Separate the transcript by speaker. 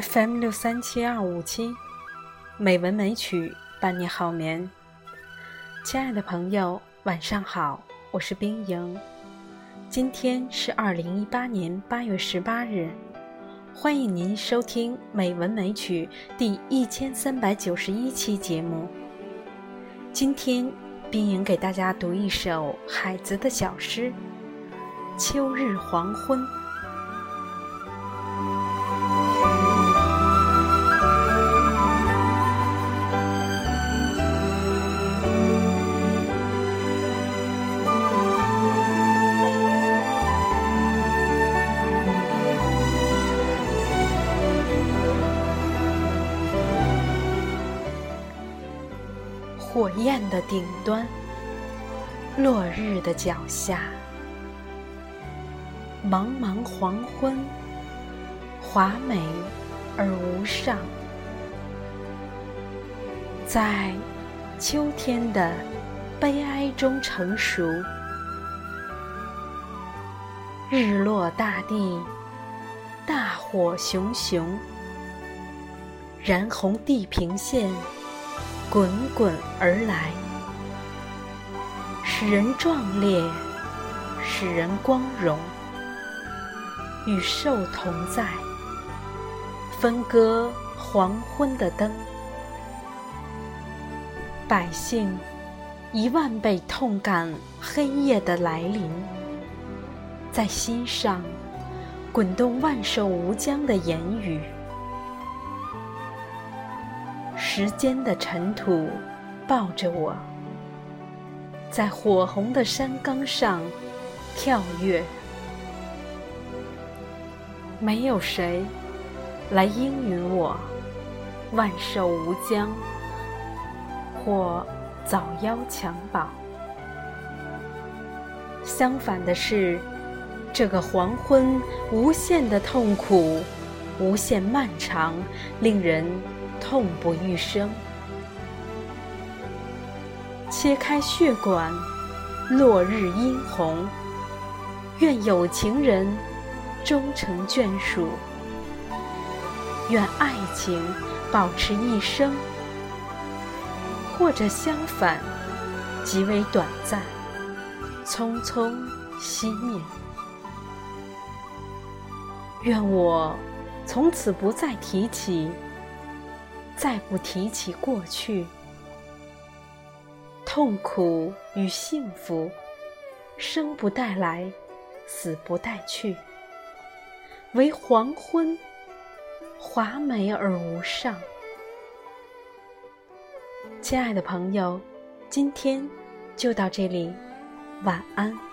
Speaker 1: FM 六三七二五七，美文美曲伴你好眠。亲爱的朋友，晚上好，我是冰莹。今天是二零一八年八月十八日，欢迎您收听《美文美曲》第一千三百九十一期节目。今天，冰莹给大家读一首海子的小诗《秋日黄昏》。火焰的顶端，落日的脚下，茫茫黄昏，华美而无上，在秋天的悲哀中成熟。日落大地，大火熊熊，燃红地平线。滚滚而来，使人壮烈，使人光荣。与兽同在，分割黄昏的灯。百姓一万倍痛感黑夜的来临，在心上滚动万寿无疆的言语。时间的尘土抱着我，在火红的山岗上跳跃。没有谁来应允我万寿无疆，或早夭襁褓。相反的是，这个黄昏无限的痛苦，无限漫长，令人。痛不欲生，切开血管，落日殷红。愿有情人终成眷属，愿爱情保持一生，或者相反，极为短暂，匆匆熄灭。愿我从此不再提起。再不提起过去，痛苦与幸福，生不带来，死不带去。唯黄昏，华美而无上。亲爱的朋友，今天就到这里，晚安。